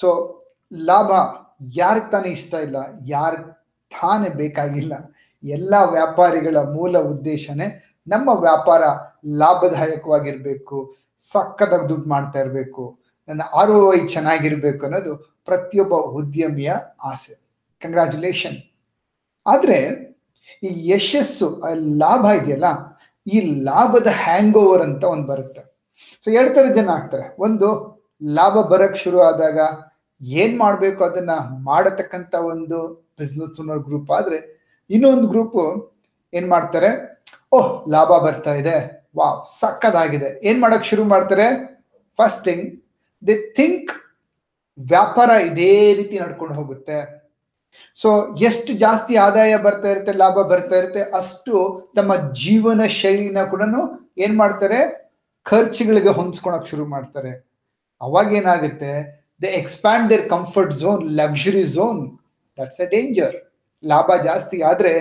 So ಲಾಭ ಯಾರಿಗೆ ತಾನೇ ಇಷ್ಟ ಇಲ್ಲ, ಯಾರು ತಾನೇ ಬೇಕಾಗಿಲ್ಲ, ಎಲ್ಲ ವ್ಯಾಪಾರಿಗಳ ಮೂಲ ಉದ್ದೇಶನೇ ನಮ್ಮ ವ್ಯಾಪಾರ ಲಾಭದಾಯಕವಾಗಿರ್ಬೇಕು ಸಕ್ಕದಾಗ ದುಡ್ಡು ಮಾಡ್ತಾ ಇರಬೇಕು, ನನ್ನ ಆರ್ ಒ ಚೆನ್ನಾಗಿರ್ಬೇಕು ಅನ್ನೋದು ಪ್ರತಿಯೊಬ್ಬ ಉದ್ಯಮಿಯ ಆಸೆ. ಕಂಗ್ರ್ಯಾಚುಲೇಷನ್ ಆದ್ರೆ, ಈ ಯಶಸ್ಸು ಲಾಭ ಇದೆಯಲ್ಲ, ಈ ಲಾಭದ ಹ್ಯಾಂಗ್ ಓವರ್ ಅಂತ ಒಂದು ಬರುತ್ತೆ. ಸೊ ಎರಡು ಥರ ಜನ ಆಗ್ತಾರೆ. ಒಂದು, ಲಾಭ ಬರಕ್ ಶುರು ಆದಾಗ ಏನ್ ಮಾಡಬೇಕು ಅದನ್ನ ಮಾಡತಕ್ಕಂತ ಒಂದು ಬಿಸ್ನೆಸ್ ಓನರ್ ಗ್ರೂಪ್ ಆದ್ರೆ ಇನ್ನೊಂದು ಗ್ರೂಪ್ ಏನ್ ಮಾಡ್ತಾರೆ? ಓಹ್, ಲಾಭ ಬರ್ತಾ ಇದೆ. ವಾವ್, ಸಕ್ಕದಾಗಿದೆ. ಏನ್ ಮಾಡಕ್ ಶುರು ಮಾಡ್ತಾರೆ? ಫಸ್ಟ್ ಥಿಂಗ್ ದಿ ಥಿಂಕ್ ವ್ಯಾಪಾರ ಇದೇ ರೀತಿ ನಡ್ಕೊಂಡು ಹೋಗುತ್ತೆ. ಸೊ ಎಷ್ಟು ಜಾಸ್ತಿ ಆದಾಯ ಬರ್ತಾ ಇರುತ್ತೆ, ಲಾಭ ಬರ್ತಾ ಇರುತ್ತೆ, ಅಷ್ಟು ತಮ್ಮ ಜೀವನ ಶೈಲಿನ ಕೂಡ ಏನ್ ಮಾಡ್ತಾರೆ? ಖರ್ಚುಗಳಿಗೆ ಹೊಂದ್ಸ್ಕೊಳಕ್ ಶುರು ಮಾಡ್ತಾರೆ. ಅವಾಗ ಏನಾಗುತ್ತೆ? They expand their comfort zone luxury zone that's a danger ಲಾಭ ಜಾಸ್ತಿ ಆದರೆ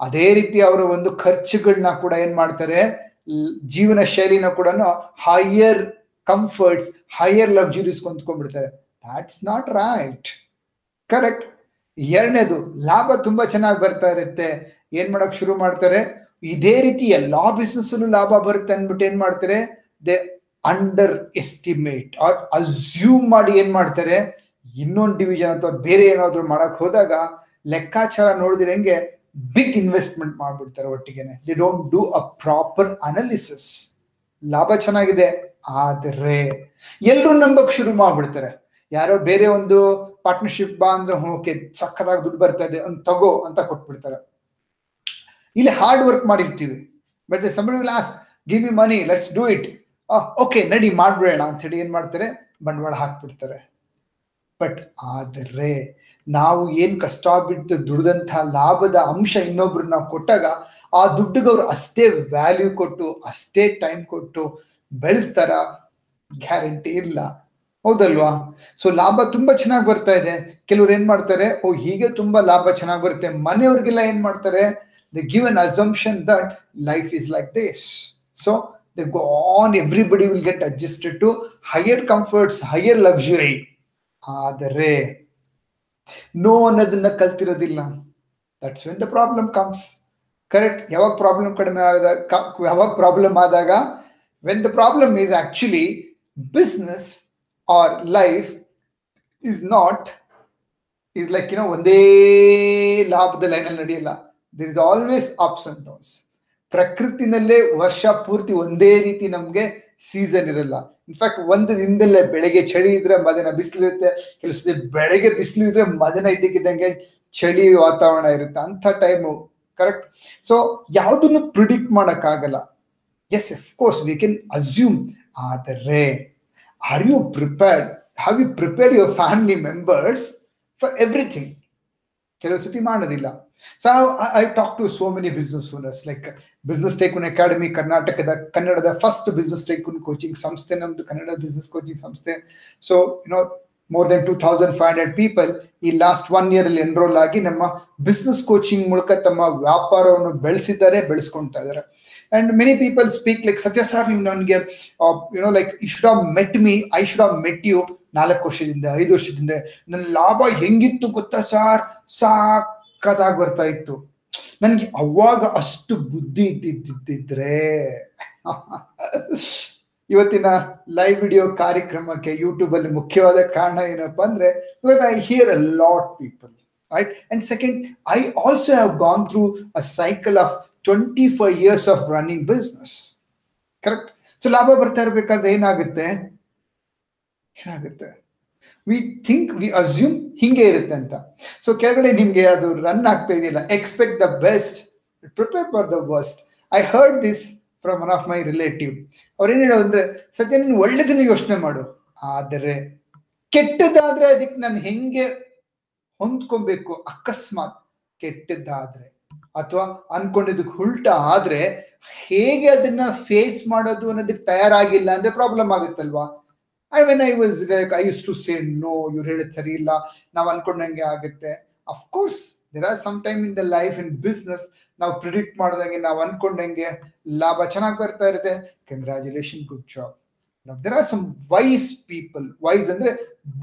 ಅದೇ ರೀತಿ ಅವರ ಒಂದು ಖರ್ಚುಗಳನ್ನ ಕೂಡ ಏನು ಮಾಡ್ತಾರೆ? ಜೀವನ ಶೈಲಿನ ಕೂಡ ಹೈಯರ್ ಕಂಫರ್ಟ್ಸ್ ಹೈಯರ್ ಲಕ್ಸುರೀಸ್ ಕೊಂತ್ಕೊಂಡ್ಬಿಡ್ತಾರೆ. ದಾಟ್ಸ್ ನಾಟ್ ರೈಟ್ ಕರೆಕ್ಟ್ ಎರಡನೇದು, ಲಾಭ ತುಂಬಾ ಚೆನ್ನಾಗಿ ಬರ್ತಾ ಇರುತ್ತೆ. ಏನ್ ಮಾಡಕ್ ಶುರು ಮಾಡ್ತಾರೆ? ಇದೇ ರೀತಿ ಎಲ್ಲಾ ಬಿಸ್ನೆಸ್ ಲಾಭ ಬರುತ್ತೆ ಅಂದ್ಬಿಟ್ಟು ಏನ್ ಮಾಡ್ತಾರೆ? ದೇ ಅಂಡರ್ ಎಸ್ಟಿಮೇಟ್ ಅಸ್ಯೂಮ್ ಮಾಡಿ ಏನ್ ಮಾಡ್ತಾರೆ? ಇನ್ನೊಂದು ಡಿವಿಷನ್ ಅಥವಾ ಬೇರೆ ಏನಾದ್ರು ಮಾಡಕ್ ಹೋದಾಗ ಲೆಕ್ಕಾಚಾರ ನೋಡಿದ್ರೆ ಹೆಂಗೆ ಬಿಗ್ ಇನ್ವೆಸ್ಟ್ಮೆಂಟ್ ಮಾಡ್ಬಿಡ್ತಾರೆ ಒಟ್ಟಿಗೆನೆ. They don't do a proper analysis ಲಾಭ ಚೆನ್ನಾಗಿದೆ, ಆದ್ರೆ ಎಲ್ಲರೂ ನಂಬಕ್ ಶುರು ಮಾಡ್ಬಿಡ್ತಾರೆ. ಯಾರೋ ಬೇರೆ ಒಂದು ಪಾರ್ಟ್ನರ್ಶಿಪ್ ಬಾ ಅಂದ್ರೆ ಓಕೆ ಚಕ್ಕದಾಗಿ ದುಡ್ಡು ಬರ್ತಾ ಇದೆ ಅಂತ ತಗೋ ಅಂತ ಕೊಟ್ಬಿಡ್ತಾರೆ. ಇಲ್ಲಿ ಹಾರ್ಡ್ ವರ್ಕ್ ಮಾಡಿರ್ತೀವಿ. But give me money let's do it okay ನಡಿ ಮಾಡ್ಬೇಡ ಅಂತ ಹೇಳಿ ಏನ್ ಮಾಡ್ತಾರೆ? ಬಂಡವಾಳ ಹಾಕ್ಬಿಡ್ತಾರೆ. ಬಟ್ ಆದರೆ ನಾವು ಏನ್ ಕಷ್ಟ ಬಿಟ್ಟು ದುಡ್ದಂತಹ ಲಾಭದ ಅಂಶ ಇನ್ನೊಬ್ರು ನಾವು ಕೊಟ್ಟಾಗ ಆ ದುಡ್ಡಿಗೆ ಅವ್ರು ಅಷ್ಟೇ ವ್ಯಾಲ್ಯೂ ಕೊಟ್ಟು, ಅಷ್ಟೇ ಟೈಮ್ ಕೊಟ್ಟು ಬೆಳೆಸ್ತಾರ ಗ್ಯಾರಂಟಿ ಇಲ್ಲ. ಹೌದಲ್ವಾ? ಸೊ ಲಾಭ ತುಂಬಾ ಚೆನ್ನಾಗಿ ಬರ್ತಾ ಇದೆ. ಕೆಲವ್ರು ಏನ್ ಮಾಡ್ತಾರೆ? ಓ, ಹೀಗೆ ತುಂಬಾ ಲಾಭ ಚೆನ್ನಾಗಿ ಬರುತ್ತೆ. ಮನೆಯವ್ರಿಗೆಲ್ಲ ಏನ್ ಮಾಡ್ತಾರೆ? The give assumption that life is like this so they go on everybody will get adjusted to higher comforts higher luxury. ಆದರೆ ನೋ ಅನ್ನೋದನ್ನ ಕಲ್ತಿರೋದಿಲ್ಲ. That's when the problem comes correct ಯಾವಾಗ ಪ್ರಾಬ್ಲಮ್ ಕಡಿಮೆ ಆದಾಗ ಯಾವಾಗ ಪ್ರಾಬ್ಲಮ್ ಆದಾಗ when the problem is actually business or life is not is like you know ಒಂದೇ ಲಾಭದ ಲೈನಲ್ಲಿ ನಡೆಯಲ್ಲ. There is always ups and downs ಪ್ರಕೃತಿನಲ್ಲೇ ವರ್ಷ ಪೂರ್ತಿ ಒಂದೇ ರೀತಿ ನಮ್ಗೆ ಸೀಸನ್ ಇರಲ್ಲ. ಇನ್ಫ್ಯಾಕ್ಟ್ ಒಂದು ದಿನದಲ್ಲೇ ಬೆಳಗ್ಗೆ ಚಳಿ ಇದ್ರೆ ಮಧ್ಯಾಹ್ನ ಬಿಸಿಲು ಇರುತ್ತೆ, ಕೆಲವು ಸತಿ ಬೆಳಗ್ಗೆ ಬಿಸಿಲು ಇದ್ರೆ ಮಧ್ಯಾಹ್ನ ಇದ್ದಕ್ಕಿದ್ದಂಗೆ ಚಳಿ ವಾತಾವರಣ ಇರುತ್ತೆ. ಅಂತ ಟೈಮು ಕರೆಕ್ಟ್ ಸೊ ಯಾವುದನ್ನು ಪ್ರಿಡಿಕ್ಟ್ ಮಾಡೋಕ್ಕಾಗಲ್ಲ. Yes of course we can assume ಆದರೆ are you prepared have you prepared your family members for everything ಕೆಲವು ಸತಿ ಮಾಡೋದಿಲ್ಲ. So I talk to so many business owners like business tycoon academy ಕರ್ನಾಟಕದ ಕನ್ನಡದ first business tycoon coaching ಸಂಸ್ಥೆ ನಮ್ದು Kannada business coaching ಸಂಸ್ಥೆ so you know more than two thousand five hundred people ಈ last one year ಅಲ್ಲಿ enrol ಆಗಿ ನಮ್ಮ business coaching ಮೂಲಕ ತಮ್ಮ ವ್ಯಾಪಾರವನ್ನು ಬೆಳೆಸಿದ್ದಾರೆ ಬೆಳೆಸ್ಕೊಳ್ತಾ ಇದ್ದಾರೆ. And many people speak like Satya sir ನೀವು ನನಗೆ you know like I should have met me I should have met you ನಾಲ್ಕು ವರ್ಷದಿಂದ, ಐದು ವರ್ಷದಿಂದ. ನನ್ನ ಲಾಭ ಹೆಂಗಿತ್ತು ಗೊತ್ತಾ ಸರ್? ಸಾಕದಾಗಿ ಬರ್ತಾ ಇತ್ತು. ನನಗೆ ಅವಾಗ ಅಷ್ಟು ಬುದ್ಧಿ ಇದ್ದಿದ್ದಿದ್ರೆ ಇವತ್ತಿನ ಲೈವ್ ವಿಡಿಯೋ ಕಾರ್ಯಕ್ರಮಕ್ಕೆ ಯೂಟ್ಯೂಬ್ ಅಲ್ಲಿ ಮುಖ್ಯವಾದ ಕಾರಣ ಏನಪ್ಪಾ ಅಂದ್ರೆ because I hear a lot people right and second I also have gone through a cycle of twenty five years of running business correct so ಲಾಭ ಬರ್ತಾ ಇರ್ಬೇಕಾದ್ರೆ ಏನಾಗುತ್ತೆ? ಏನಾಗುತ್ತೆ? ವಿ ಥಿಂಕ್ ವಿ ಅಸ್ಯೂಮ್ ಹಿಂಗೆ ಇರುತ್ತೆ ಅಂತ. ಸೊ ಕೆಳಗಡೆ ನಿಮ್ಗೆ ಅದು ರನ್ ಆಗ್ತಾ ಇದೆಯಲ್ಲ expect the best prepare for the worst I heard this from one of my relative ಅವ್ರೇನು ಹೇಳೋದು ಅಂದ್ರೆ ಸತ್ಯ ನೀನು ಒಳ್ಳೇದನ್ನು ಯೋಚನೆ ಮಾಡು. ಆದರೆ ಕೆಟ್ಟದಾದ್ರೆ ಅದಕ್ಕೆ ನಾನು ಹೆಂಗೆ ಹೊಂದ್ಕೊಬೇಕು? ಅಕಸ್ಮಾತ್ ಕೆಟ್ಟದ್ದಾದ್ರೆ. ಅಥವಾ ಅನ್ಕೊಂಡಿದ್ದಕ್ಕೆ ಉಲ್ಟ ಆದ್ರೆ, ಹೇಗೆ ಅದನ್ನ ಫೇಸ್ ಮಾಡೋದು ಅನ್ನೋದಕ್ಕೆ ತಯಾರಾಗಿಲ್ಲ ಅಂದ್ರೆ problem ಆಗುತ್ತಲ್ವಾ? I when I was like I use to say no ಇವ್ರು ಹೇಳಿದ್ ಸರಿ ಇಲ್ಲ ನಾವು ಅನ್ಕೊಂಡಂಗೆ ಆಗುತ್ತೆ. Of course there are some time in the life in business ನಾವು ಪ್ರಿಡಿಕ್ಟ್ ಮಾಡ್ದಂಗೆ, ನಾವು ಅನ್ಕೊಂಡಂಗೆ ಲಾಭ ಚೆನ್ನಾಗಿ ಬರ್ತಾ ಇರುತ್ತೆ. Congratulation good job there are some wise people wise ಅಂದ್ರೆ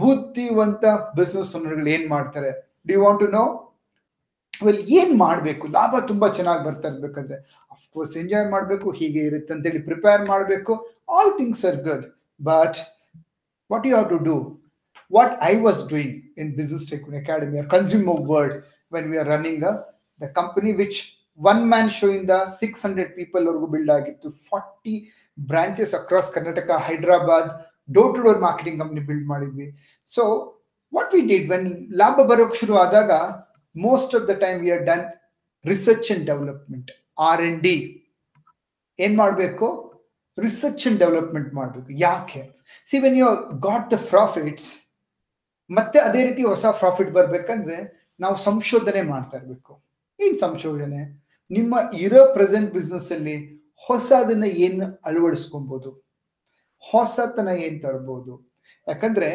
ಬುದ್ಧಿವಂತ ಬಿಸ್ನೆಸ್ ಓನರ್ಗಳು ಏನ್ ಮಾಡ್ತಾರೆ? They want to know well ಏನ್ ಮಾಡಬೇಕು? ಲಾಭ ತುಂಬಾ ಚೆನ್ನಾಗಿ ಬರ್ತಾ ಇರ್ಬೇಕಂದ್ರೆ. ಅಫ್ಕೋರ್ಸ್ ಎಂಜಾಯ್ ಮಾಡಬೇಕು, ಹೀಗೆ ಇರುತ್ತೆ ಅಂತೇಳಿ ಪ್ರಿಪೇರ್ ಮಾಡಬೇಕು. All things are good but what you have to do what I was doing in business technique academy or consumer world when we are running the company which one man show ಇಂದ six hundred people ವರೆಗೂ build ಆಗಿತ್ತು forty branches across Karnataka Hyderabad door to door marketing company build ಮಾಡಿದ್ವಿ so what we did when ಲಾಭ ಬರೋಕ್ ಶುರು ಆದಾಗ most of the time we are done research and development R and D ಏನ್ ಮಾಡಬೇಕು research and development ಮಾಡಬೇಕು. ಯಾಕೆ? See when you got the profits ಮತ್ತೆ ಅದೇ ರೀತಿ ಹೊಸ ಪ್ರಾಫಿಟ್ ಬರ್ಬೇಕಂದ್ರೆ ನಾವು ಸಂಶೋಧನೆ ಮಾಡ್ತಾ ಇರಬೇಕು. ಏನ್ ಸಂಶೋಧನೆ? ನಿಮ್ಮ ಇರೋ ಪ್ರೆಸೆಂಟ್ ಬಿಸ್ನೆಸ್ ಅಲ್ಲಿ ಹೊಸದನ್ನ ಏನು ಅಳವಡಿಸ್ಕೊಬಹುದು ಹೊಸತನ ಏನ್ ತರ್ಬೋದು? ಯಾಕಂದ್ರೆ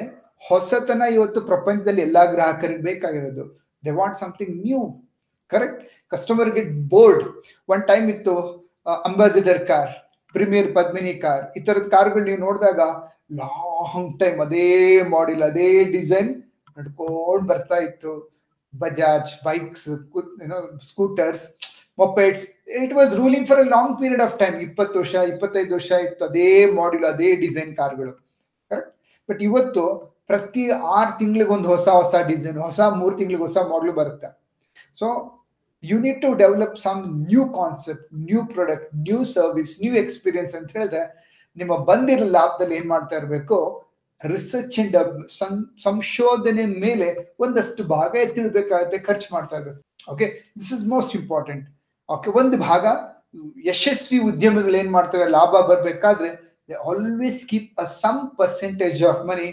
ಹೊಸತನ ಇವತ್ತು ಪ್ರಪಂಚದಲ್ಲಿ ಎಲ್ಲಾ ಗ್ರಾಹಕರಿಗೆ ಬೇಕಾಗಿರೋದು. They want something new correct customer get bored one time ಇತ್ತು ambassador car premier Padmini car ಈ ತರದ ಕಾರ್ಗಳು ನೀವು ನೋಡಿದಾಗ ಲಾಂಗ್ ಟೈಮ್ ಅದೇ ಮಾಡೆಲ್ ಅದೇ ಡಿಸೈನ್ ನಡ್ಕೊಂಡು ಬರ್ತಾ ಇತ್ತು. Bajaj bikes scooters mopeds it was ruling for a long period of time ಇಪ್ಪತ್ತು ವರ್ಷ, ಇಪ್ಪತ್ತೈದು ವರ್ಷ ಇತ್ತು ಅದೇ ಮಾಡೆಲ್ ಅದೇ ಡಿಸೈನ್ ಕಾರ್ಗಳು ಕರೆಕ್ಟ್ ಬಟ್ ಇವತ್ತು ಪ್ರತಿ ಆರು ತಿಂಗಳಿಗೆ ಒಂದು ಹೊಸ ಹೊಸ ಡಿಸೈನ್ ಹೊಸ ಮೂರು ತಿಂಗಳಿಗೆ ಹೊಸ ಮಾಡೆಲ್ ಬರುತ್ತೆ. So you need to develop some new concept new product new service new experience ಅಂತ ಹೇಳಿದ್ರೆ, ನಿಮ್ಮ ಬಂದಿರೋ ಲಾಭದಲ್ಲಿ ಏನ್ ಮಾಡ್ತಾ ಇರಬೇಕು? ರಿಸರ್ಚ್ ಅಂಡ್ ಸಂಶೋಧನೆ ಮೇಲೆ ಒಂದಷ್ಟು ಭಾಗ ಎತ್ತಿಡ್ಬೇಕಾಗತ್ತೆ, ಖರ್ಚು ಮಾಡ್ತಾ ಇರಬೇಕು. Okay this is most important okay ಒಂದು ಭಾಗ, ಯಶಸ್ವಿ ಉದ್ಯಮಿಗಳು ಏನ್ ಮಾಡ್ತಾರೆ? ಲಾಭ ಬರ್ಬೇಕಾದ್ರೆ always keep a some percentage of money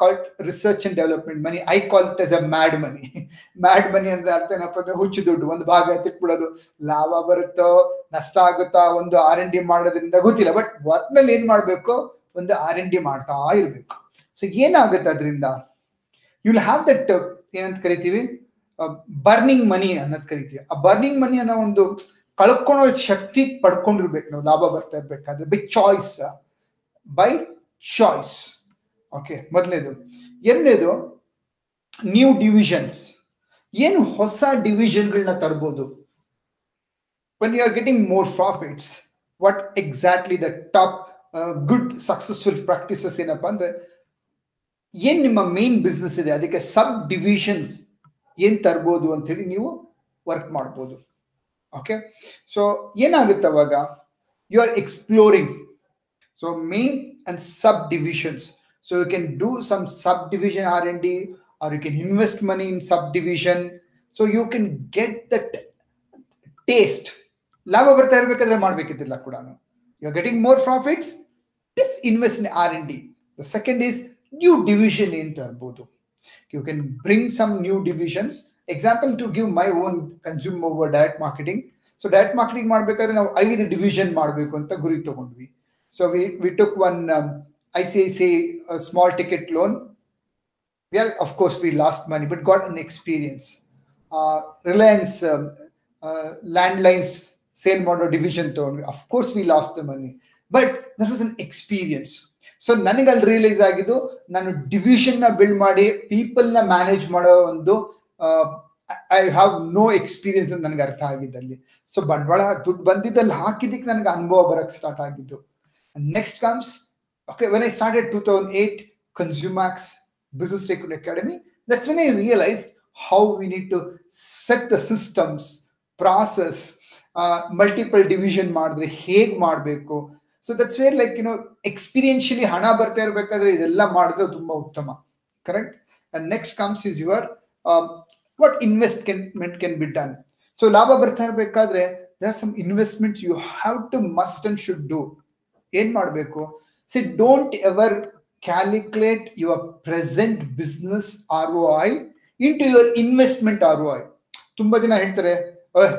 called research and development money I call it as a mad money mad money ಅಂದ್ರೆ ಅರ್ಥ ಏನಪ್ಪ ಅಂದ್ರೆ ಹುಚ್ಚು ದುಡ್ಡು. ಒಂದು ಭಾಗ ಎತ್ತಿಟ್ಬಿಡೋದು. ಲಾಭ ಬರುತ್ತೋ, ನಷ್ಟ ಆಗುತ್ತಾ ಒಂದು ಆರ್ ಎನ್ ಡಿ ಮಾಡೋದ್ರಿಂದ ಗೊತ್ತಿಲ್ಲ. ಬಟ್ ವರ್ಕ್ನಲ್ಲಿ ಏನ್ ಮಾಡ್ಬೇಕು? ಒಂದು ಆರ್ ಎನ್ ಡಿ ಮಾಡ್ತಾ ಇರ್ಬೇಕು. ಸೊ ಏನಾಗುತ್ತೆ ಅದರಿಂದ? ಯು ವಿಲ್ ಹ್ಯಾವ್ ದಟ್ ಏನಂತ ಕರಿತೀವಿ? ಬರ್ನಿಂಗ್ ಮನಿ ಅನ್ನೋದು ಕರಿತೀವಿ. ಆ ಬರ್ನಿಂಗ್ ಮನಿ ಅನ್ನೋ ಒಂದು ಕಳ್ಕೊಳ್ಳೋ ಶಕ್ತಿ ಪಡ್ಕೊಂಡಿರ್ಬೇಕು ನಾವು. ಲಾಭ ಬರ್ತಾ ಇರ್ಬೇಕಾದ್ರೆ. By choice by choice okay ಮೊದಲನೇದು. ಎರಡನೇದು ನ್ಯೂ ಡಿವಿಷನ್ಸ್ ಏನು ಹೊಸ ಡಿವಿಷನ್ಗಳನ್ನ ತರ್ಬೋದು? When you are getting more profits what exactly the top good successful practices ಏನಪ್ಪಾ ಅಂದ್ರೆ, ಏನ್ ನಿಮ್ಮ ಮೇನ್ ಬಿಸ್ನೆಸ್ ಇದೆ, ಅದಕ್ಕೆ ಸಬ್ ಡಿವಿಷನ್ಸ್ ಏನ್ ತರ್ಬೋದು ಅಂತ ಹೇಳಿ ನೀವು ವರ್ಕ್ ಮಾಡ್ಬೋದು. ಓಕೆ ಸೊ ಏನಾಗುತ್ತೆ ಅವಾಗ? You are exploring so main and sub divisions so you can do some sub division R and D are you can invest money in sub division so you can get that taste ಲಾಭ ಬರ್ತಾ ಇರ್ಬೇಕಾದ್ರೆ ಮಾಡ್ಬೇಕಿದ್ದಿಲ್ಲ ಕೂಡ you are getting more profits this invest in R and D the second is new division ಏನ್ ತರ್ಬೋದು. You can bring some new divisions example to give my own consumer over direct marketing so direct marketing ಮಾಡ್ಬೇಕಾದ್ರೆ ನಾವು ಐದು division ಮಾಡಬೇಕು ಅಂತ ಗುರಿ ತಗೊಂಡ್ವಿ. So we we took one I a small ticket loan. Yeah, of course, we lost money, but got an experience. Uh, Reliance um, uh, landlines sale model division tone. Of course, we lost the money, but that was an experience. So ನನಗೆ ಅಲ್ಲಿ realise ಆಗಿದ್ದು ನಾನು ಡಿವಿಷನ್ನ build ಮಾಡಿ ಪೀಪಲ್ನ manage ಮಾಡೋ ಒಂದು I have no experience ಅಂತ ನನಗೆ ಅರ್ಥ ಆಗಿದ್ದಲ್ಲಿ ಸೊ ಬಂಡವಾಳ ದುಡ್ಡು ಬಂದಿದ್ದಲ್ಲಿ ಹಾಕಿದ್ದಕ್ಕೆ ನನಗೆ ಅನುಭವ ಬರಕ್ ಸ್ಟಾರ್ಟ್ ಆಗಿದ್ದು next comes okay when I started two thousand eight Consumax business technical academy that's when i realized how we need to set the systems process uh, multiple division ಮಾಡಿದ್ರೆ ಹೇಗ್ ಮಾಡಬೇಕು? So that's where like you know experientially ಹಣ ಬರ್ತಾ ಇರಬೇಕಾದ್ರೆ ಇದೆಲ್ಲ ಮಾಡಿದ್ರೆ ತುಂಬಾ ಉತ್ತಮ correct and next comes is your what investment can be done so ಲಾಭ ಬರ್ತಾ ಇರಬೇಕಾದ್ರೆ there some investment you have to must and should do ಏನ್ ಮಾಡಬೇಕು? See don't ever calculate O I into your investment R O I ತುಂಬಾ ಜನ ಹೇಳ್ತಾರೆ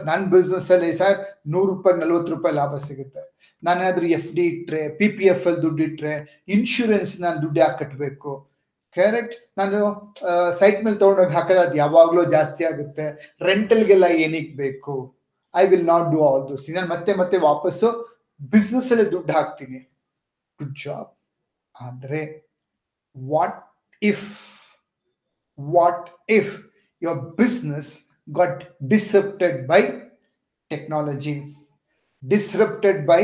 ನನ್ನ business ಅಲ್ಲಿ ಸರ್ ನೂರು ರೂಪಾಯಿ, ನಲ್ವತ್ತು ರೂಪಾಯಿ ಲಾಭ ಸಿಗುತ್ತೆ. ನಾನೇನಾದ್ರೂ ಎಫ್ ಡಿ ಇಟ್ರೆ ಪಿ ಪಿ ಎಫ್ ಅಲ್ಲಿ ದುಡ್ಡು ಇಟ್ರೆ ಇನ್ಶೂರೆನ್ಸ್ ನಾನು ದುಡ್ಡು ಯಾಕೆ ಕಟ್ಟಬೇಕು ಕರೆಕ್ಟ್ ನಾನು ಸೈಟ್ ಮೇಲೆ ತೊಗೊಂಡೋಗಿ ಹಾಕಿದ್ರೆ ಅದು ಯಾವಾಗಲೂ ಜಾಸ್ತಿ ಆಗುತ್ತೆ. ರೆಂಟಲ್ಗೆಲ್ಲ ಏನಕ್ಕೆ ಬೇಕು? I will not do all those ನಾನು ಮತ್ತೆ ಮತ್ತೆ ವಾಪಸ್ಸು ಬಿಸ್ನೆಸ್ ಅಲ್ಲೇ ದುಡ್ಡು ಹಾಕ್ತೀನಿ. ಗುಡ್ ಜಾಬ್ ಆದ್ರೆ what if what if your business got disrupted by technology disrupted by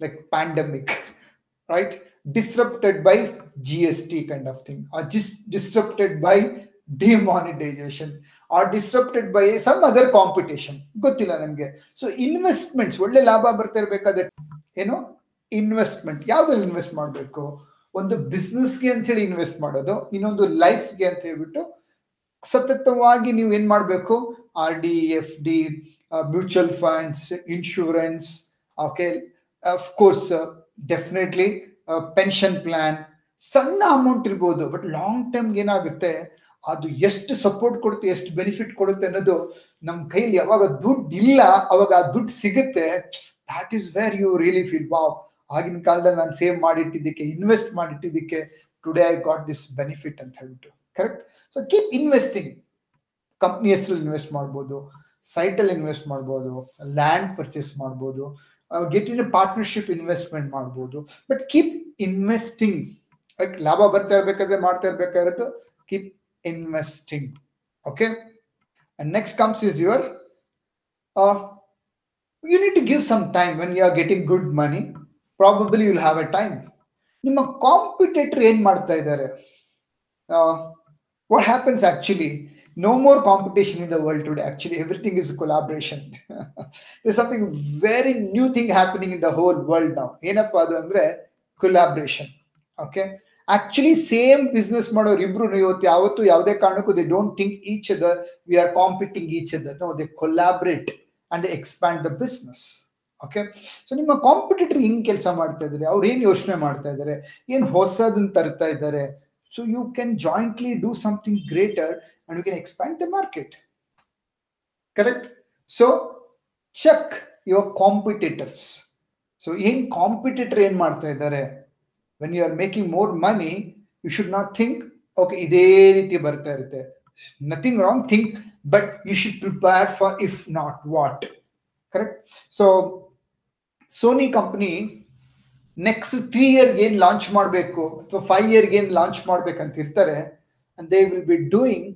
like pandemic right disrupted by gst kind of thing or just disrupted by demonetization or disrupted by some other competition ಗೊತ್ತಿಲ್ಲ ನಮಗೆ so investments ಒಳ್ಳೆ ಲಾಭ ಬರ್ತಾ ಇರ್ಬೇಕಾದ್ರೆ ಏನು investment ಯಾವ್ದ್ರಲ್ಲಿ invest ಮಾಡಬೇಕು? ಒಂದು ಬಿಸ್ನೆಸ್ಗೆ ಅಂತ ಹೇಳಿ ಇನ್ವೆಸ್ಟ್ ಮಾಡೋದು, ಇನ್ನೊಂದು ಲೈಫ್ಗೆ ಅಂತ ಹೇಳ್ಬಿಟ್ಟು ಸತತವಾಗಿ ನೀವು ಏನ್ ಮಾಡಬೇಕು? R D F D mutual funds insurance okay course definitely pension plan ಸಣ್ಣ ಅಮೌಂಟ್ ಇರ್ಬೋದು ಬಟ್ ಲಾಂಗ್ ಟರ್ಮ್ಗೆ ಏನಾಗುತ್ತೆ? ಅದು ಎಷ್ಟು ಸಪೋರ್ಟ್ ಕೊಡುತ್ತೆ, ಎಷ್ಟು ಬೆನಿಫಿಟ್ ಕೊಡುತ್ತೆ ಅನ್ನೋದು ನಮ್ಮ ಕೈಲಿ ಯಾವಾಗ ದುಡ್ಡು ಇಲ್ಲ, ಅವಾಗ ಆ ದುಡ್ಡು ಸಿಗುತ್ತೆ. That is where you really feel wow ಆಗಿನ ಕಾಲದಲ್ಲಿ ನಾನು ಸೇವ್ ಮಾಡಿಟ್ಟಿದ್ದಕ್ಕೆ invest ಮಾಡಿಟ್ಟಿದ್ದಕ್ಕೆ today I got this benefit ಅಂತ ಹೇಳ್ಬಿಟ್ಟು. Correct so keep investing company ಹೆಸರಲ್ಲಿ ಇನ್ವೆಸ್ಟ್ ಮಾಡ್ಬೋದು ಸೈಟಲ್ಲಿ ಇನ್ವೆಸ್ಟ್ ಮಾಡ್ಬೋದು ಲ್ಯಾಂಡ್ ಪರ್ಚೇಸ್ ಮಾಡ್ಬೋದು ಗೆಟ್ ಇನ್ ಪಾರ್ಟ್ನರ್ಶಿಪ್ ಇನ್ವೆಸ್ಟ್ಮೆಂಟ್ ಮಾಡ್ಬೋದು. ಬಟ್ ಕೀಪ್ ಇನ್ವೆಸ್ಟಿಂಗ್ ಲಾಭ ಬರ್ತಾ ಇರ್ಬೇಕಾದ್ರೆ ಮಾಡ್ತಾ ಇರ್ಬೇಕಾಗಿರೋದು keep investing okay and next comes is your you need to give some time when you are getting good money probably will have a time ನಿಮ್ಮ competitor ಏನ್ ಮಾಡ್ತಾ ಇದ್ದಾರೆ what happens actually no more competition in the world today actually everything is collaboration there's something very new thing happening in the whole world now ಏನಪ್ಪಾ ಅದು ಅಂದ್ರೆ collaboration okay actually same business ಮಾಡೋರು ಇಬ್ರು ಇವತ್ತು ಯಾವತ್ತು ಯಾವುದೇ ಕಾರಣಕ್ಕೂ they don't think each other we are competing each other no they collaborate and they expand the business okay so ನಿಮ್ಮ ಕಾಂಪಿಟೇಟರ್ ಹಿಂಗೆ ಕೆಲಸ ಮಾಡ್ತಾ ಇದ್ದಾರೆ ಅವ್ರು ಏನು ಯೋಚನೆ ಮಾಡ್ತಾ ಏನು ಹೊಸದನ್ನ ತರ್ತಾ ಇದ್ದಾರೆ so you can jointly do something greater and you can expand the market correct so check your competitors so ಏನು ಕಾಂಪಿಟೇಟರ್ ಏನು ಮಾಡ್ತಾ ಇದ್ದಾರೆ when you are making more money you should not think okay ಇದೇ ರೀತಿ ಬರ್ತಾ ಇರುತ್ತೆ. Nothing wrong think but you should prepare for if not what correct so Sony company next three ಇಯರ್ಗೆ ಏನು ಲಾಂಚ್ ಮಾಡಬೇಕು ಅಥವಾ ಫೈವ್ ಇಯರ್ಗೆ ಏನು ಲಾಂಚ್ ಮಾಡ್ಬೇಕಂತ ಇರ್ತಾರೆ and they will be doing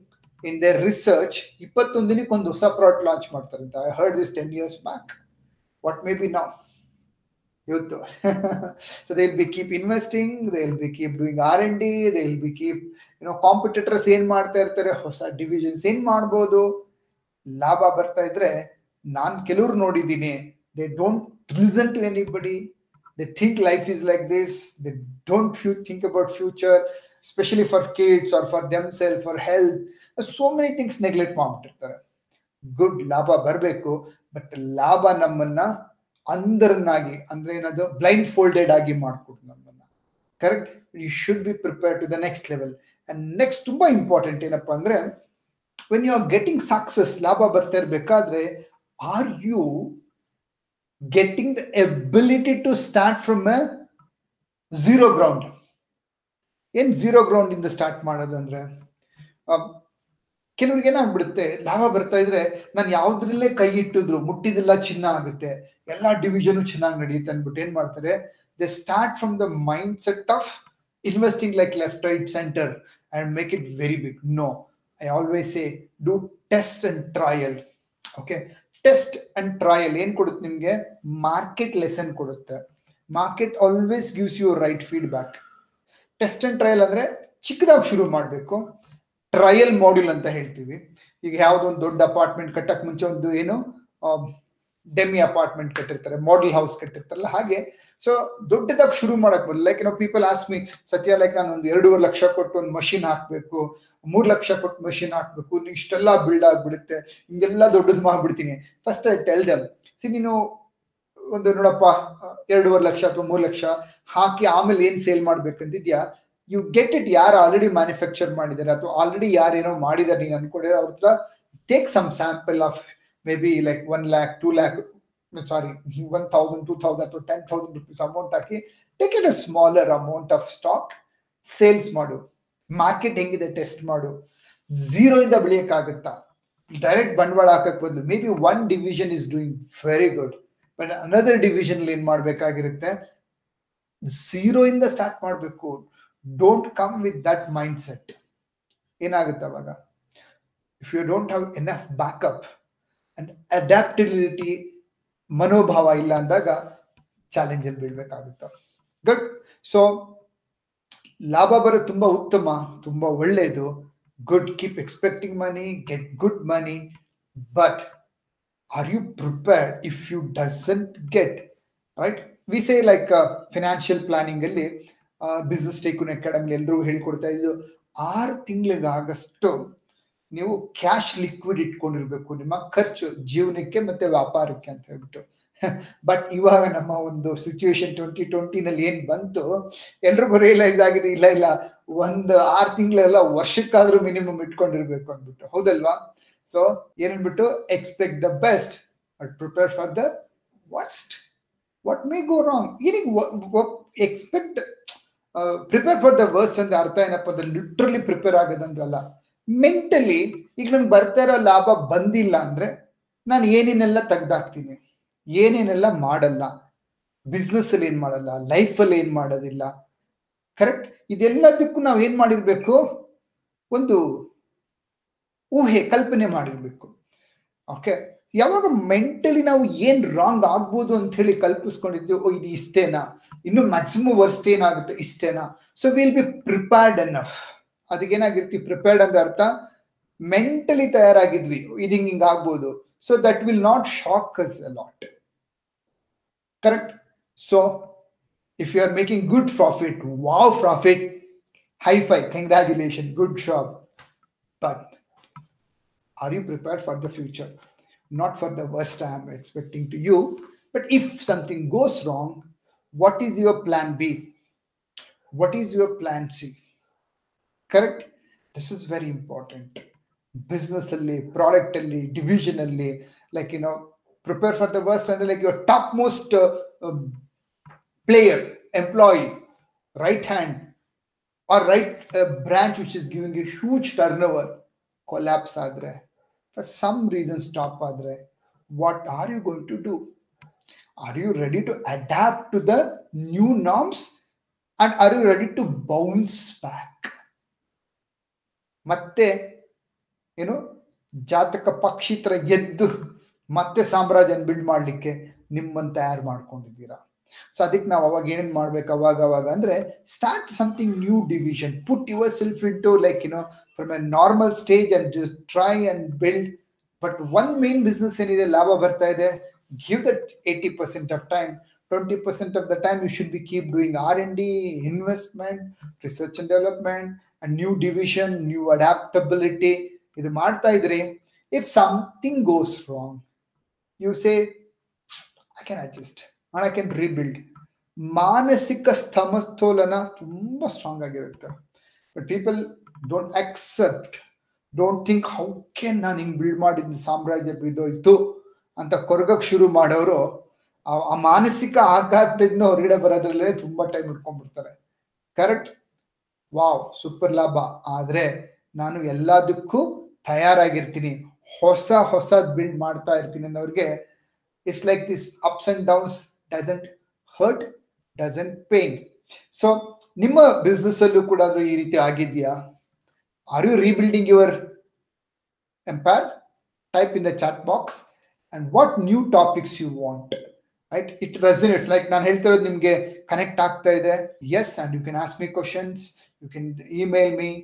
in their research ಇಪ್ಪತ್ತೊಂದು ದಿನಕ್ಕೆ ಒಂದು ಹೊಸ ಪ್ರಾಡಕ್ಟ್ ಲಾಂಚ್ ಮಾಡ್ತಾರೆ ಅಂತ. I heard this ten years back what maybe ನಾವ್ ಇವತ್ತು. So they will be keep investing they will be keep doing R N D they will be keep ಏನೋ competitors ಏನ್ ಮಾಡ್ತಾ ಇರ್ತಾರೆ, ಹೊಸ ಡಿವಿಷನ್ಸ್ ಏನ್ ಮಾಡ್ಬೋದು? ಲಾಭ ಬರ್ತಾ ಇದ್ರೆ ನಾನ್ ಕೆಲವ್ರು ನೋಡಿದ್ದೀನಿ. They don't listen to anybody they think life is like this. They don't think about future, especially for kids or for themselves, for health. There's so many things neglect ಮಾಡ್ಬಿಟ್ಟಿರ್ತಾರೆ. ಗುಡ್ ಲಾಭ ಬರಬೇಕು ಬಟ್ ಲಾಭ ನಮ್ಮನ್ನ ಅಂದರನ್ನಾಗಿ ಅಂದ್ರೆ ಏನದು blind folded ಆಗಿ ಮಾಡ್ಕೊಡು ನಮ್ಮನ್ನ. Correct you should be prepare to the next level and next ತುಂಬಾ ಇಂಪಾರ್ಟೆಂಟ್ ಏನಪ್ಪಾ ಅಂದ್ರೆ when you are getting success ಲಾಭ ಬರ್ತಾ ಇರ್ಬೇಕಾದ್ರೆ are you getting the ability to start from a zero ground. ಏನ್ ಝೀರೋ ಗ್ರೌಂಡ್ ಇಂದ ಸ್ಟಾರ್ಟ್ ಮಾಡೋದಂದ್ರೆ ಕೆಲವ್ರಿಗೆ ಏನಾಗ್ಬಿಡುತ್ತೆ, ಲಾಭ ಬರ್ತಾ ಇದ್ರೆ ನಾನು ಯಾವ್ದ್ರಲ್ಲೇ ಕೈ ಇಟ್ಟಿದ್ರು ಮುಟ್ಟಿದೆಲ್ಲ ಚಿನ್ನ ಆಗುತ್ತೆ, ಎಲ್ಲಾ ಡಿವಿಷನ್ ಚೆನ್ನಾಗಿ ನಡೆಯುತ್ತೆ ಅಂದ್ಬಿಟ್ಟು ಏನ್ ಮಾಡ್ತಾರೆ they start from the mindset of investing like left right centre and make it very big no I always say do test and trial okay test and trial ಏನ್ ಕೊಡುತ್ತೆ ನಿಮ್ಗೆ? ಮಾರ್ಕೆಟ್ ಲೆಸನ್ ಕೊಡುತ್ತೆ. Market always gives you right feedback test and trial ಅಂದ್ರೆ ಚಿಕ್ಕದಾಗಿ ಶುರು ಮಾಡಬೇಕು. Trial module ಅಂತ ಹೇಳ್ತೀವಿ. ಈಗ ಯಾವುದೋ ಒಂದು ದೊಡ್ಡ ಅಪಾರ್ಟ್ಮೆಂಟ್ ಕಟ್ಟಕ್ ಮುಂಚೆ ಒಂದು ಏನು ಡೆಮಿ ಅಪಾರ್ಟ್ಮೆಂಟ್ ಕಟ್ಟಿರ್ತಾರೆ ಮಾಡೆಲ್ ಹೌಸ್ ಕಟ್ಟಿರ್ತಾರಲ್ಲ, ಹಾಗೆ ಸೊ ದೊಡ್ಡದಾಗಿ ಶುರು ಮಾಡಕ್ ಬದಲು ಲೈಕ್ ಏನೋ ಪೀಪಲ್ ಆಸ್ ಮಿ ಸತ್ಯ ಲೈಕ್ ನಾನು ಒಂದು ಎರಡೂವರೆ ಲಕ್ಷ ಕೊಟ್ಟು ಒಂದು ಮಷಿನ್ ಹಾಕ್ಬೇಕು, ಮೂರ್ ಲಕ್ಷ ಕೊಟ್ಟು ಮಷಿನ್ ಹಾಕ್ಬೇಕು ಇಷ್ಟೆಲ್ಲ ಬಿಲ್ಡ್ ಆಗ್ಬಿಡುತ್ತೆ, ಹಿಂಗೆಲ್ಲ ದೊಡ್ಡದು ಮಾಡ್ಬಿಡ್ತೀನಿ. First I tell them see ನೀನು ಒಂದು ನೋಡಪ್ಪ, ಎರಡೂವರೆ ಲಕ್ಷ ಅಥವಾ ಮೂರು ಲಕ್ಷ ಹಾಕಿ ಆಮೇಲೆ ಏನ್ ಸೇಲ್ ಮಾಡ್ಬೇಕಂತಿದ್ಯಾ? ಯು ಗೆಟ್ ಇಟ್ ಯಾರು ಆಲ್ರೆಡಿ ಮ್ಯಾನುಫ್ಯಾಕ್ಚರ್ ಮಾಡಿದ್ದಾರೆ ಅಥವಾ ಆಲ್ರೆಡಿ ಯಾರೇನೋ ಮಾಡಿದ್ದಾರೆ ನೀನು ಅನ್ಕೊಂಡಿದ್ರೆ ಅವ್ರ ಹತ್ರ take some sample of maybe like one lakh two lakh sorry one thousand two thousand ಅಥವಾ ten thousand rupees amount hockey take it a smaller amount of stock sales ಮಾಡು ಮಾರ್ಕೆಟ್ ಹೆಂಗಿದೆ ಟೆಸ್ಟ್ ಮಾಡು ಝೀರೋ ಇಂದ ಬೆಳೆಯಕ್ಕಾಗುತ್ತಾ? Direct ಬಂಡವಾಳ ಹಾಕಕ್ ಬದಲು maybe one division is doing very good but another division ಏನ್ ಮಾಡ್ಬೇಕಾಗಿರುತ್ತೆ? ಝೀರೋ ಇಂದ ಸ್ಟಾರ್ಟ್ ಮಾಡಬೇಕು don't come with that mindset ಏನಾಗುತ್ತೆ ಅವಾಗ? If you don't have enough backup and adaptability ಮನೋಭಾವ ಇಲ್ಲ ಅಂದಾಗ ಚಾಲೆಂಜ್ ಚಾಲೆಂಜಲ್ಲಿ ಬೀಳ್ಬೇಕಾಗುತ್ತೆ. ಗುಡ್ ಸೊ ಲಾಭ ಬರೋದು ತುಂಬಾ ಉತ್ತಮ, ತುಂಬಾ ಒಳ್ಳೆಯದು good keep expecting money get good money but are you prepare if you doesn't get right we say like financial planning ಅಲ್ಲಿ ಬಿಸ್ನೆಸ್ ಟೇಕುನ್ ಅಕಾಡೆಮಿ ಎಲ್ಲರೂ ಹೇಳಿಕೊಡ್ತಾ ಇದ್ದು, ಆರು ತಿಂಗಳಿಗಾಗಷ್ಟು ನೀವು ಕ್ಯಾಶ್ ಲಿಕ್ವಿಡ್ ಇಟ್ಕೊಂಡಿರ್ಬೇಕು. ನಿಮ್ಮ ಖರ್ಚು ಜೀವನಕ್ಕೆ ಮತ್ತೆ ವ್ಯಾಪಾರಕ್ಕೆ ಅಂತ ಹೇಳ್ಬಿಟ್ಟು. ಬಟ್ ಇವಾಗ ನಮ್ಮ ಒಂದು ಸಿಚುವೇಶನ್ ಟ್ವೆಂಟಿ ಟ್ವೆಂಟಿನಲ್ಲಿ ಏನ್ ಬಂತು? ಎಲ್ರಿಗೂ ರಿಯಲೈಸ್ ಆಗಿದೆ, ಇಲ್ಲ ಇಲ್ಲ, ಒಂದು ಆರು ತಿಂಗಳೆಲ್ಲ ವರ್ಷಕ್ಕಾದ್ರೂ ಮಿನಿಮಮ್ ಇಟ್ಕೊಂಡಿರ್ಬೇಕು ಅಂದ್ಬಿಟ್ಟು. ಹೌದಲ್ವಾ? So ಏನನ್ಬಿಟ್ಟು expect the best but prepare for the worst what may go wrong ಏನಿಗೆ expect prepare for the worst ಅಂದ್ರೆ ಅರ್ಥ ಏನಪ್ಪ ಅಂದ್ರೆ ಲಿಟ್ರಲಿ ಪ್ರಿಪೇರ್ ಆಗೋದಂದ್ರಲ್ಲ. ಮೆಂಟಲಿ ಈಗ ನಂಗೆ ಬರ್ತಾ ಇರೋ ಲಾಭ ಬಂದಿಲ್ಲ ಅಂದ್ರೆ ನಾನು ಏನೇನೆಲ್ಲ ತೆಗ್ದಾಕ್ತೀನಿ, ಏನೇನೆಲ್ಲ ಮಾಡಲ್ಲ ಬಿಸ್ನೆಸ್ ಅಲ್ಲಿ ಏನ್ ಮಾಡಲ್ಲ ಲೈಫಲ್ಲಿ ಏನ್ ಮಾಡೋದಿಲ್ಲ. ಕರೆಕ್ಟ್ ಇದೆಲ್ಲದಕ್ಕೂ ನಾವು ಏನ್ ಮಾಡಿರ್ಬೇಕು? ಒಂದು ಊಹೆ, ಕಲ್ಪನೆ ಮಾಡಿರ್ಬೇಕು. ಓಕೆ ಯಾವಾಗ ಮೆಂಟಲಿ ನಾವು ಏನ್ ರಾಂಗ್ ಆಗ್ಬೋದು ಅಂತ ಹೇಳಿ ಕಲ್ಪಿಸ್ಕೊಂಡಿದ್ವಿ, ಓ, ಇದು ಇಷ್ಟೇನಾ? ಇನ್ನು ಮ್ಯಾಕ್ಸಿಮಮ್ ವರ್ಸ್ಟ್ ಏನಾಗುತ್ತೆ? ಇಷ್ಟೇನಾ? So will be prepared enough ಅದಕ್ಕೇನಾಗಿರ್ತೀವಿ prepared ಅಂದ್ರೆ ಅರ್ಥ ಮೆಂಟಲಿ ತಯಾರಾಗಿದ್ವಿ ಇದು ಹಿಂಗ್ ಹಿಂಗ್ ಆಗ್ಬೋದು so that will not shock us a lot correct so if you are making good profit wow profit hi fi congratulation good shop but are you prepared for the future not for the worst I am expecting to you. But if something goes wrong, what is your plan B? What is your plan C? Correct? This is very important. Business ಅಲ್ಲಿ product ಅಲ್ಲಿ division ಅಲ್ಲಿ like you know prepare for the worst ಅಂದ್ರೆ like your top most player employee right hand or right branch which is giving a huge turnover collapse ಆದ್ರೆ for some reason stop padre what are you going to do are you ready to adapt to the new norms and are you ready to bounce back ಮತ್ತೆ ಏನು ಜಾತಕ ಪಕ್ಷಿತರ ಎದ್ದು ಮತ್ತೆ ಸಾಮ್ರಾಜ್ಯನ build ಮಾಡಲಿಕ್ಕೆ ನಿಮ್ಮನ್ನು ತಯಾರು ಮಾಡ್ಕೊಂಡಿದ್ದೀರಾ? ಸೊ ಅದಕ್ಕೆ ನಾವು ಅವಾಗ ಏನೇನು ಮಾಡ್ಬೇಕು ಅವಾಗ ಅವಾಗ ಅಂದ್ರೆ start something new division put yourself into like you know from a normal stage and just try and build but one main business ಏನಿದೆ, ಲಾಭ ಬರ್ತಾ ಇದೆ. Give that eighty percent of time twenty percent of the time you should be keep doing R N D investment research and development new division new adaptability ಇದು ಮಾಡ್ತಾ ಇದ್ರಿ if something goes wrong you say I can adjust and I can rebuild ಮಾನಸಿಕ ಸಮತೋಲನ ತುಂಬ strong ಆಗಿರುತ್ತೆ. But people don't accept don't think how can ನಾನು ಹಿಂಗೆ build ಮಾಡಿದ್ದೀನಿ ಸಾಮ್ರಾಜ್ಯ ಬಿದ್ದೋಯ್ತು ಅಂತ ಕೊರಗಕ್ಕೆ ಶುರು ಮಾಡೋರು, ಆ ಮಾನಸಿಕ ಆಘಾತದಿಂದ ಹೊರಗಡೆ ಬರೋದ್ರಲ್ಲೇ ತುಂಬ ಟೈಮ್ ಇಟ್ಕೊಂಡ್ಬಿಡ್ತಾರೆ ಕರೆಕ್ಟ್ ವಾವ್ ಸೂಪರ್ ಲಾಭ. ಆದ್ರೆ ನಾನು ಎಲ್ಲದಕ್ಕೂ ತಯಾರಾಗಿರ್ತೀನಿ. ಹೊಸ ಹೊಸದ್ ಬಿಲ್ಡ್ ಮಾಡ್ತಾ ಇರ್ತೀನಿ ಅನ್ನೋರಿಗೆ it's like this ups and downs doesn't hurt doesn't pain so ನಿಮ್ಮ ಬಿಸ್ನೆಸ್ ಅಲ್ಲೂ ಕೂಡ ಈ ರೀತಿ ಆಗಿದ್ಯಾ? Are you rebuilding your empire type in the chat box and what new topics you want right it resonates. Like ನಾನು ಹೇಳ್ತಿರೋದು ನಿಮಗೆ connect ಆಗ್ತಾ ಇದೆ. Yes and you can ask me questions. You can email me